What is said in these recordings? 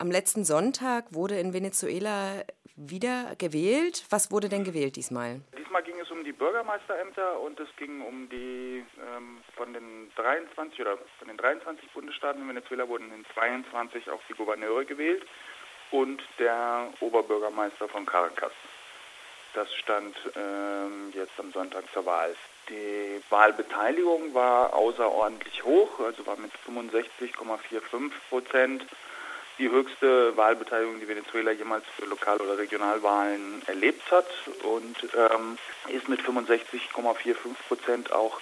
Am letzten Sonntag wurde in Venezuela wieder gewählt. Was wurde denn gewählt diesmal? Diesmal ging es um die Bürgermeisterämter und es ging um die ähm, von den 23 oder von den 23 Bundesstaaten in Venezuela wurden in 22 auch die Gouverneure gewählt und der Oberbürgermeister von Caracas. Das stand ähm, jetzt am Sonntag zur Wahl. Die Wahlbeteiligung war außerordentlich hoch, also war mit 65,45 Prozent die höchste Wahlbeteiligung, die Venezuela jemals für Lokal- oder Regionalwahlen erlebt hat und ähm, ist mit 65,45 Prozent auch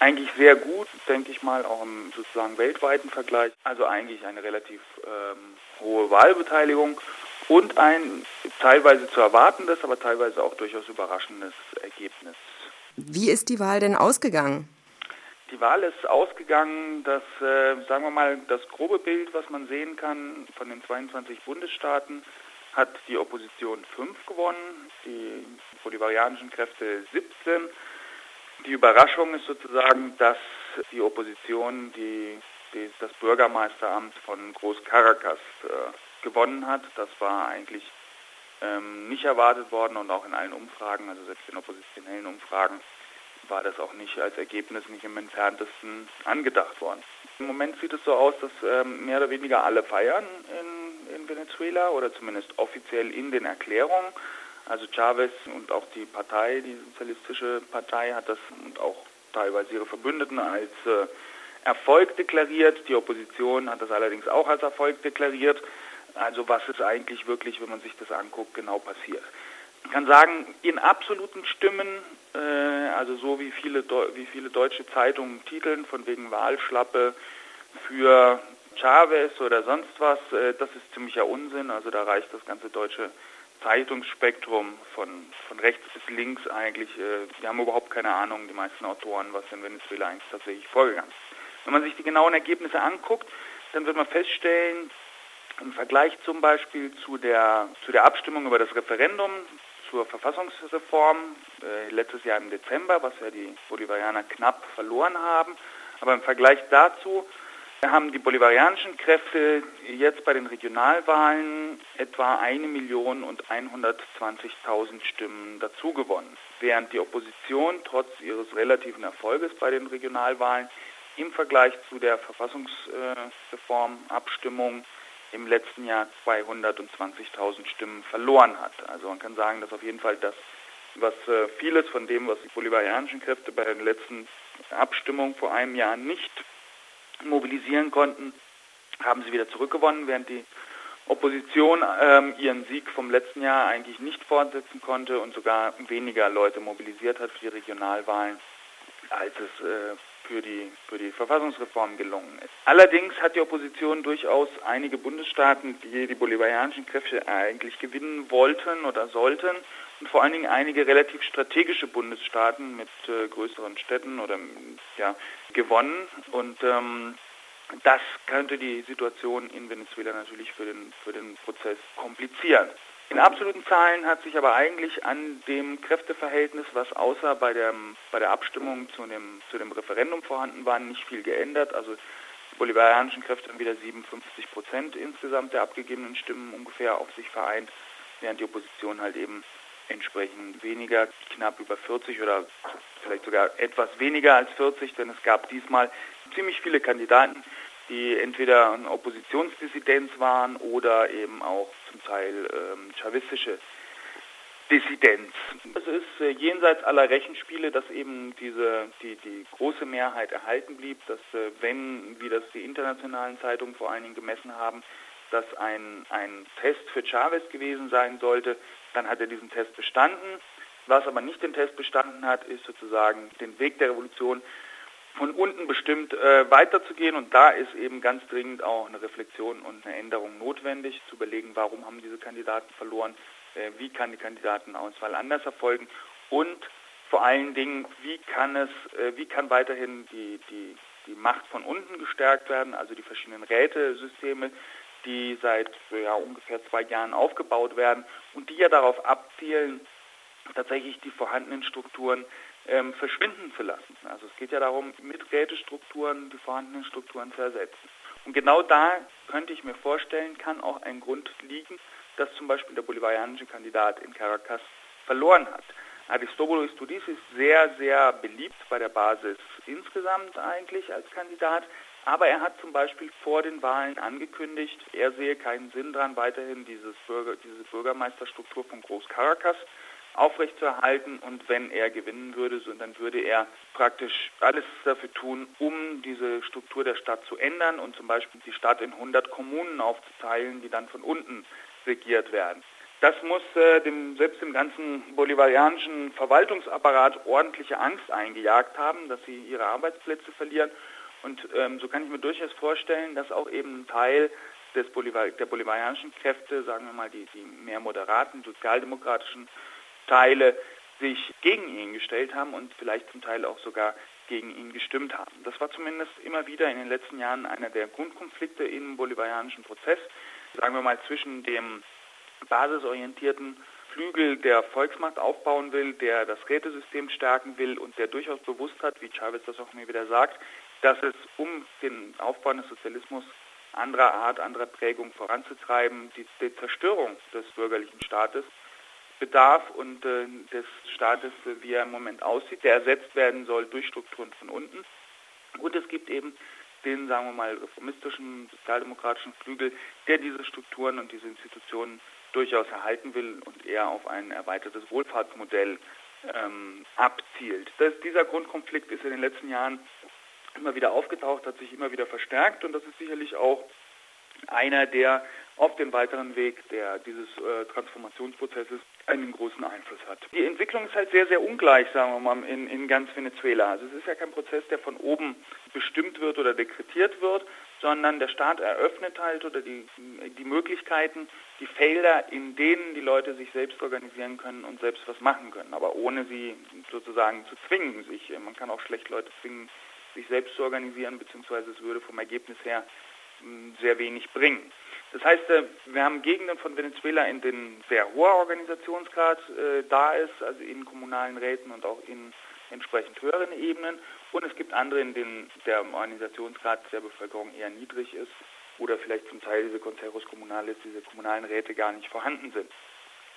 eigentlich sehr gut, denke ich mal, auch im sozusagen weltweiten Vergleich. Also eigentlich eine relativ ähm, hohe Wahlbeteiligung und ein teilweise zu erwartendes, aber teilweise auch durchaus überraschendes Ergebnis. Wie ist die Wahl denn ausgegangen? Die Wahl ist ausgegangen, dass, äh, sagen wir mal, das grobe Bild, was man sehen kann von den 22 Bundesstaaten, hat die Opposition 5 gewonnen, die bolivarianischen Kräfte 17. Die Überraschung ist sozusagen, dass die Opposition die, die das Bürgermeisteramt von Groß Caracas äh, gewonnen hat. Das war eigentlich ähm, nicht erwartet worden und auch in allen Umfragen, also selbst in oppositionellen Umfragen, war das auch nicht als Ergebnis nicht im entferntesten angedacht worden. Im Moment sieht es so aus, dass ähm, mehr oder weniger alle feiern in, in Venezuela oder zumindest offiziell in den Erklärungen. Also Chavez und auch die Partei, die sozialistische Partei, hat das und auch teilweise ihre Verbündeten als äh, Erfolg deklariert. Die Opposition hat das allerdings auch als Erfolg deklariert. Also was ist eigentlich wirklich, wenn man sich das anguckt, genau passiert. Ich kann sagen, in absoluten Stimmen, äh, also so wie viele, wie viele deutsche Zeitungen titeln, von wegen Wahlschlappe für Chavez oder sonst was, äh, das ist ziemlicher Unsinn. Also da reicht das ganze deutsche Zeitungsspektrum von, von rechts bis links eigentlich. Äh, haben überhaupt keine Ahnung, die meisten Autoren, was in Venezuela eigentlich tatsächlich vorgegangen ist. Wenn man sich die genauen Ergebnisse anguckt, dann wird man feststellen, im Vergleich zum Beispiel zu der, zu der Abstimmung über das Referendum zur Verfassungsreform äh, letztes Jahr im Dezember, was ja die Bolivarianer knapp verloren haben. Aber im Vergleich dazu haben die bolivarianischen Kräfte jetzt bei den Regionalwahlen etwa eine Million und 120.000 Stimmen dazu gewonnen, während die Opposition trotz ihres relativen Erfolges bei den Regionalwahlen im Vergleich zu der Verfassungsreformabstimmung im letzten Jahr 220.000 Stimmen verloren hat. Also man kann sagen, dass auf jeden Fall das, was äh, vieles von dem, was die bolivarianischen Kräfte bei den letzten Abstimmungen vor einem Jahr nicht mobilisieren konnten, haben sie wieder zurückgewonnen, während die Opposition ähm, ihren Sieg vom letzten Jahr eigentlich nicht fortsetzen konnte und sogar weniger Leute mobilisiert hat für die Regionalwahlen, als es äh, für die, für die Verfassungsreform gelungen ist. Allerdings hat die Opposition durchaus einige Bundesstaaten, die die bolivarianischen Kräfte eigentlich gewinnen wollten oder sollten, und vor allen Dingen einige relativ strategische Bundesstaaten mit äh, größeren Städten oder ja, gewonnen. Und ähm, das könnte die Situation in Venezuela natürlich für den, für den Prozess komplizieren. In absoluten Zahlen hat sich aber eigentlich an dem Kräfteverhältnis, was außer bei der, bei der Abstimmung zu dem, zu dem Referendum vorhanden war, nicht viel geändert. Also die bolivarianischen Kräfte haben wieder 57 Prozent insgesamt der abgegebenen Stimmen ungefähr auf sich vereint, während die Opposition halt eben entsprechend weniger, knapp über 40 oder vielleicht sogar etwas weniger als 40, denn es gab diesmal ziemlich viele Kandidaten, die entweder eine Oppositionsdissidenz waren oder eben auch zum Teil ähm, chavistische Dissidenz. Es ist äh, jenseits aller Rechenspiele, dass eben diese die, die große Mehrheit erhalten blieb, dass äh, wenn, wie das die internationalen Zeitungen vor allen Dingen gemessen haben, dass ein, ein Test für Chavez gewesen sein sollte, dann hat er diesen Test bestanden. Was aber nicht den Test bestanden hat, ist sozusagen den Weg der Revolution von unten bestimmt äh, weiterzugehen. Und da ist eben ganz dringend auch eine Reflexion und eine Änderung notwendig, zu überlegen, warum haben diese Kandidaten verloren, äh, wie kann die Kandidatenauswahl anders erfolgen und vor allen Dingen, wie kann es, äh, wie kann weiterhin die, die, die Macht von unten gestärkt werden, also die verschiedenen Rätesysteme, die seit ja, ungefähr zwei Jahren aufgebaut werden und die ja darauf abzielen, tatsächlich die vorhandenen Strukturen ähm, verschwinden zu lassen. Also es geht ja darum, mit Rätestrukturen die vorhandenen Strukturen zu ersetzen. Und genau da könnte ich mir vorstellen, kann auch ein Grund liegen, dass zum Beispiel der bolivarianische Kandidat in Caracas verloren hat. Aristobulus Tudis ist sehr, sehr beliebt bei der Basis insgesamt eigentlich als Kandidat, aber er hat zum Beispiel vor den Wahlen angekündigt, er sehe keinen Sinn daran, weiterhin dieses Bürger, diese Bürgermeisterstruktur von Groß Caracas aufrechtzuerhalten und wenn er gewinnen würde, so, dann würde er praktisch alles dafür tun, um diese Struktur der Stadt zu ändern und zum Beispiel die Stadt in 100 Kommunen aufzuteilen, die dann von unten regiert werden. Das muss äh, dem, selbst dem ganzen bolivarianischen Verwaltungsapparat ordentliche Angst eingejagt haben, dass sie ihre Arbeitsplätze verlieren. Und ähm, so kann ich mir durchaus vorstellen, dass auch eben ein Teil des Bolivar der bolivarianischen Kräfte, sagen wir mal die, die mehr moderaten, sozialdemokratischen Teile, sich gegen ihn gestellt haben und vielleicht zum Teil auch sogar gegen ihn gestimmt haben. Das war zumindest immer wieder in den letzten Jahren einer der Grundkonflikte im bolivarianischen Prozess, sagen wir mal zwischen dem basisorientierten Flügel der Volksmacht aufbauen will, der das Rätesystem stärken will und der durchaus bewusst hat, wie Chavez das auch mir wieder sagt, dass es um den Aufbau des Sozialismus anderer Art, anderer Prägung voranzutreiben, die, die Zerstörung des bürgerlichen Staates bedarf und äh, des Staates, wie er im Moment aussieht, der ersetzt werden soll durch Strukturen von unten. Und es gibt eben den, sagen wir mal, reformistischen, sozialdemokratischen Flügel, der diese Strukturen und diese Institutionen durchaus erhalten will und eher auf ein erweitertes Wohlfahrtsmodell ähm, abzielt. Das, dieser Grundkonflikt ist in den letzten Jahren immer wieder aufgetaucht, hat sich immer wieder verstärkt und das ist sicherlich auch einer, der auf den weiteren Weg der, dieses äh, Transformationsprozesses einen großen Einfluss hat. Die Entwicklung ist halt sehr, sehr ungleich, sagen wir mal, in, in ganz Venezuela. Also es ist ja kein Prozess, der von oben bestimmt wird oder dekretiert wird, sondern der Staat eröffnet halt oder die, die Möglichkeiten, die Felder, in denen die Leute sich selbst organisieren können und selbst was machen können, aber ohne sie sozusagen zu zwingen. Sich, man kann auch schlecht Leute zwingen, sich selbst zu organisieren, beziehungsweise es würde vom Ergebnis her hm, sehr wenig bringen. Das heißt, äh, wir haben Gegenden von Venezuela, in denen sehr hoher Organisationsgrad äh, da ist, also in kommunalen Räten und auch in entsprechend höheren Ebenen. Und es gibt andere, in denen der Organisationsgrad der Bevölkerung eher niedrig ist oder vielleicht zum Teil diese Conseros Kommunales, diese kommunalen Räte gar nicht vorhanden sind.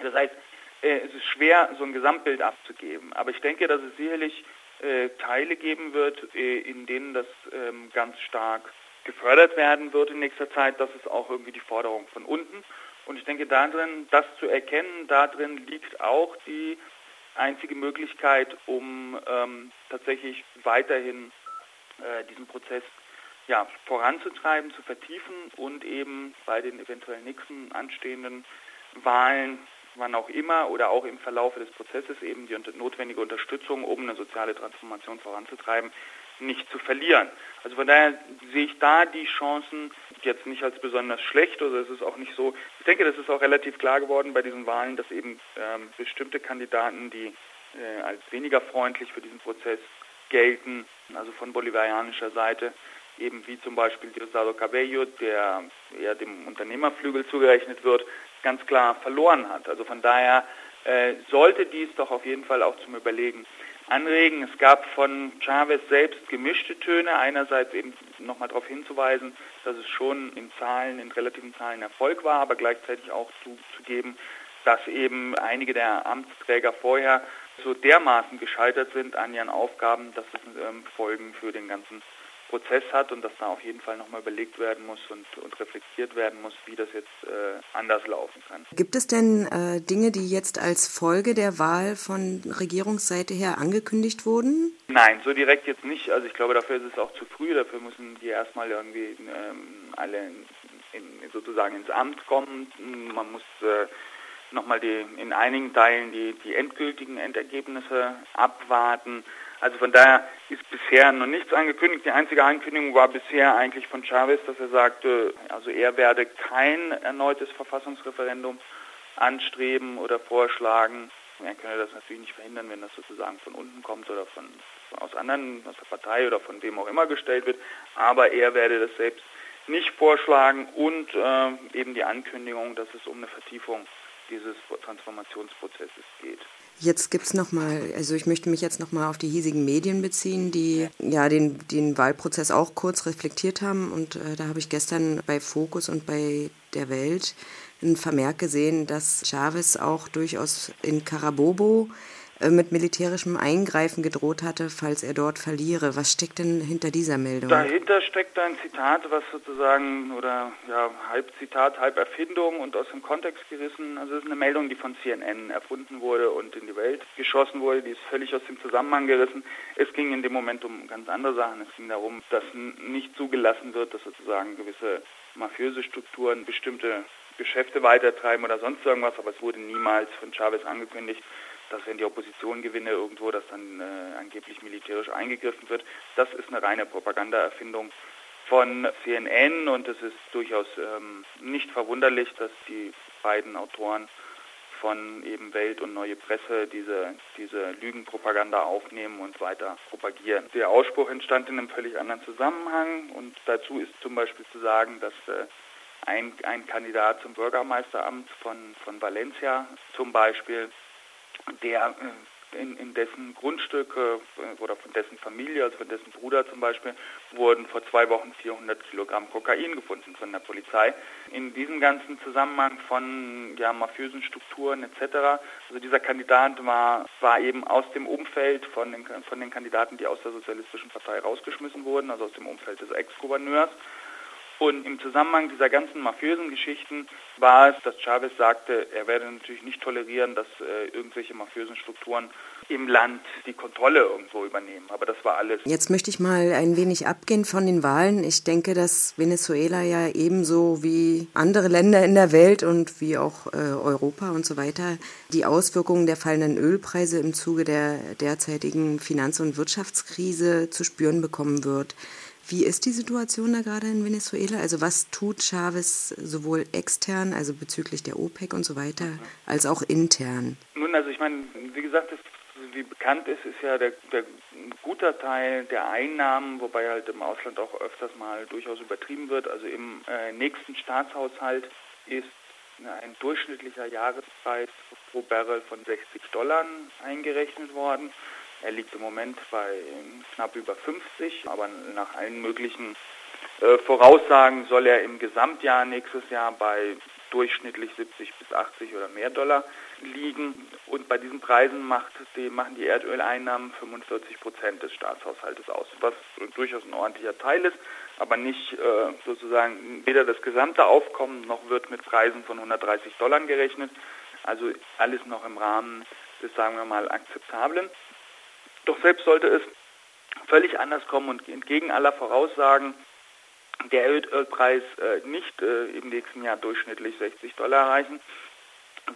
Das heißt, äh, es ist schwer, so ein Gesamtbild abzugeben. Aber ich denke, dass es sicherlich äh, Teile geben wird, äh, in denen das ähm, ganz stark gefördert werden wird in nächster Zeit, das ist auch irgendwie die Forderung von unten. Und ich denke, darin, das zu erkennen, darin liegt auch die einzige Möglichkeit, um ähm, tatsächlich weiterhin äh, diesen Prozess ja, voranzutreiben, zu vertiefen und eben bei den eventuell nächsten anstehenden Wahlen, wann auch immer oder auch im Verlauf des Prozesses eben die notwendige Unterstützung, um eine soziale Transformation voranzutreiben, nicht zu verlieren. Also von daher sehe ich da die Chancen jetzt nicht als besonders schlecht oder es ist auch nicht so. Ich denke, das ist auch relativ klar geworden bei diesen Wahlen, dass eben ähm, bestimmte Kandidaten, die äh, als weniger freundlich für diesen Prozess gelten, also von bolivarianischer Seite, eben wie zum Beispiel Diosdado Cabello, der eher dem Unternehmerflügel zugerechnet wird, ganz klar verloren hat. Also von daher äh, sollte dies doch auf jeden Fall auch zum Überlegen anregen. Es gab von Chavez selbst gemischte Töne. Einerseits eben nochmal darauf hinzuweisen, dass es schon in Zahlen, in relativen Zahlen Erfolg war, aber gleichzeitig auch zuzugeben, dass eben einige der Amtsträger vorher so dermaßen gescheitert sind an ihren Aufgaben, dass es ähm, Folgen für den ganzen Prozess hat und dass da auf jeden Fall nochmal überlegt werden muss und, und, reflektiert werden muss, wie das jetzt äh, anders laufen kann. Gibt es denn äh, Dinge, die jetzt als Folge der Wahl von Regierungsseite her angekündigt wurden? Nein, so direkt jetzt nicht. Also ich glaube, dafür ist es auch zu früh. Dafür müssen die erstmal irgendwie ähm, alle in, in, sozusagen ins Amt kommen. Man muss äh, nochmal die, in einigen Teilen die, die endgültigen Endergebnisse abwarten. Also von daher ist bisher noch nichts angekündigt. Die einzige Ankündigung war bisher eigentlich von Chavez, dass er sagte, also er werde kein erneutes Verfassungsreferendum anstreben oder vorschlagen. Er könne das natürlich nicht verhindern, wenn das sozusagen von unten kommt oder von, aus anderen, aus der Partei oder von wem auch immer gestellt wird. Aber er werde das selbst nicht vorschlagen und äh, eben die Ankündigung, dass es um eine Vertiefung dieses Transformationsprozesses geht. Jetzt gibt es nochmal, also ich möchte mich jetzt nochmal auf die hiesigen Medien beziehen, die ja den, den Wahlprozess auch kurz reflektiert haben. Und äh, da habe ich gestern bei Focus und bei der Welt einen Vermerk gesehen, dass Chavez auch durchaus in Carabobo mit militärischem Eingreifen gedroht hatte, falls er dort verliere. Was steckt denn hinter dieser Meldung? Dahinter steckt ein Zitat, was sozusagen, oder ja, halb Zitat, halb Erfindung und aus dem Kontext gerissen. Also es ist eine Meldung, die von CNN erfunden wurde und in die Welt geschossen wurde. Die ist völlig aus dem Zusammenhang gerissen. Es ging in dem Moment um ganz andere Sachen. Es ging darum, dass nicht zugelassen wird, dass sozusagen gewisse mafiöse Strukturen bestimmte Geschäfte weitertreiben oder sonst irgendwas, aber es wurde niemals von Chavez angekündigt, dass wenn die Opposition gewinne irgendwo, dass dann äh, angeblich militärisch eingegriffen wird. Das ist eine reine Propagandaerfindung von CNN und es ist durchaus ähm, nicht verwunderlich, dass die beiden Autoren von eben Welt und Neue Presse diese, diese Lügenpropaganda aufnehmen und weiter propagieren. Der Ausspruch entstand in einem völlig anderen Zusammenhang und dazu ist zum Beispiel zu sagen, dass äh, ein, ein Kandidat zum Bürgermeisteramt von, von Valencia zum Beispiel der äh, in, in, dessen Grundstück äh, oder von dessen Familie, also von dessen Bruder zum Beispiel, wurden vor zwei Wochen 400 Kilogramm Kokain gefunden von der Polizei. In diesem ganzen Zusammenhang von ja, mafiösen Strukturen etc., also dieser Kandidat war, war eben aus dem Umfeld von den, von den Kandidaten, die aus der Sozialistischen Partei rausgeschmissen wurden, also aus dem Umfeld des Ex-Gouverneurs. Und im Zusammenhang dieser ganzen mafiösen Geschichten war es, dass Chavez sagte, er werde natürlich nicht tolerieren, dass äh, irgendwelche mafiösen Strukturen im Land die Kontrolle irgendwo übernehmen. Aber das war alles. Jetzt möchte ich mal ein wenig abgehen von den Wahlen. Ich denke, dass Venezuela ja ebenso wie andere Länder in der Welt und wie auch äh, Europa und so weiter die Auswirkungen der fallenden Ölpreise im Zuge der derzeitigen Finanz- und Wirtschaftskrise zu spüren bekommen wird. Wie ist die Situation da gerade in Venezuela? Also was tut Chavez sowohl extern, also bezüglich der OPEC und so weiter, als auch intern? Nun, also ich meine, wie gesagt, das, wie bekannt ist, ist ja der, der guter Teil der Einnahmen, wobei halt im Ausland auch öfters mal durchaus übertrieben wird. Also im äh, nächsten Staatshaushalt ist ein durchschnittlicher Jahrespreis pro Barrel von 60 Dollar eingerechnet worden. Er liegt im Moment bei knapp über 50, aber nach allen möglichen äh, Voraussagen soll er im Gesamtjahr nächstes Jahr bei durchschnittlich 70 bis 80 oder mehr Dollar liegen. Und bei diesen Preisen macht die, machen die Erdöleinnahmen 45 Prozent des Staatshaushaltes aus, was durchaus ein ordentlicher Teil ist, aber nicht äh, sozusagen weder das gesamte Aufkommen noch wird mit Preisen von 130 Dollar gerechnet. Also alles noch im Rahmen des, sagen wir mal, akzeptablen. Doch selbst sollte es völlig anders kommen und entgegen aller Voraussagen der Ölpreis äh, nicht äh, im nächsten Jahr durchschnittlich 60 Dollar erreichen,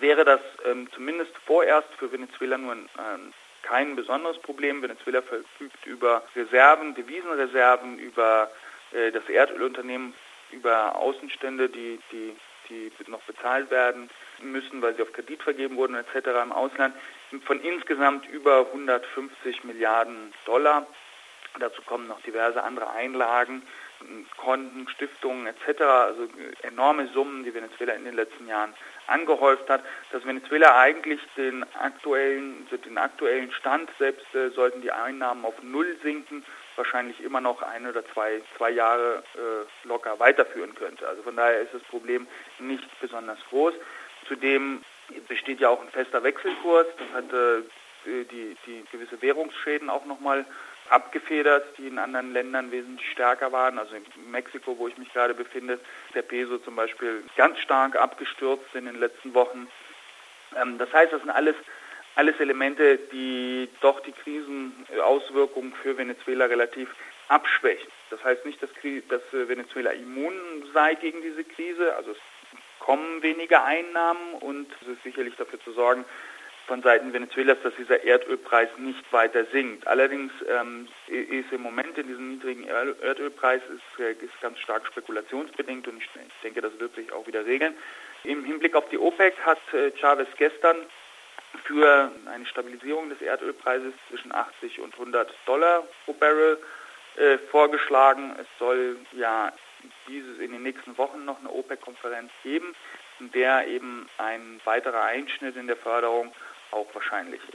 wäre das ähm, zumindest vorerst für Venezuela nur ähm, kein besonderes Problem. Venezuela verfügt über Reserven, Devisenreserven, über äh, das Erdölunternehmen, über Außenstände, die, die, die noch bezahlt werden müssen, weil sie auf Kredit vergeben wurden etc. im Ausland von insgesamt über 150 Milliarden Dollar. Dazu kommen noch diverse andere Einlagen, Konten, Stiftungen etc. Also enorme Summen, die Venezuela in den letzten Jahren angehäuft hat. Dass Venezuela eigentlich den aktuellen, den aktuellen Stand, selbst äh, sollten die Einnahmen auf Null sinken, wahrscheinlich immer noch ein oder zwei, zwei Jahre äh, locker weiterführen könnte. Also von daher ist das Problem nicht besonders groß. Zudem besteht ja auch ein fester Wechselkurs. Das hat äh, die, die gewisse Währungsschäden auch nochmal abgefedert, die in anderen Ländern wesentlich stärker waren. Also in Mexiko, wo ich mich gerade befinde, der Peso zum Beispiel ganz stark abgestürzt in den letzten Wochen. Ähm, das heißt, das sind alles, alles Elemente, die doch die Krisenauswirkungen für Venezuela relativ abschwächen. Das heißt nicht, dass, dass Venezuela immun sei gegen diese Krise. Also es kommen weniger Einnahmen und es ist sicherlich dafür zu sorgen, von Seiten Venezuelas, dass dieser Erdölpreis nicht weiter sinkt. Allerdings ähm, ist im Moment in diesem niedrigen Erdölpreis ist, äh, ist ganz stark spekulationsbedingt und ich denke, das wird sich auch wieder regeln. Im Hinblick auf die OPEC hat äh, Chavez gestern für eine Stabilisierung des Erdölpreises zwischen 80 und 100 Dollar pro Barrel äh, vorgeschlagen. Es soll ja dieses in den nächsten Wochen noch eine OPEC-Konferenz geben. in der eben ein weiterer Einschnitt in der Förderung auch wahrscheinlich ist.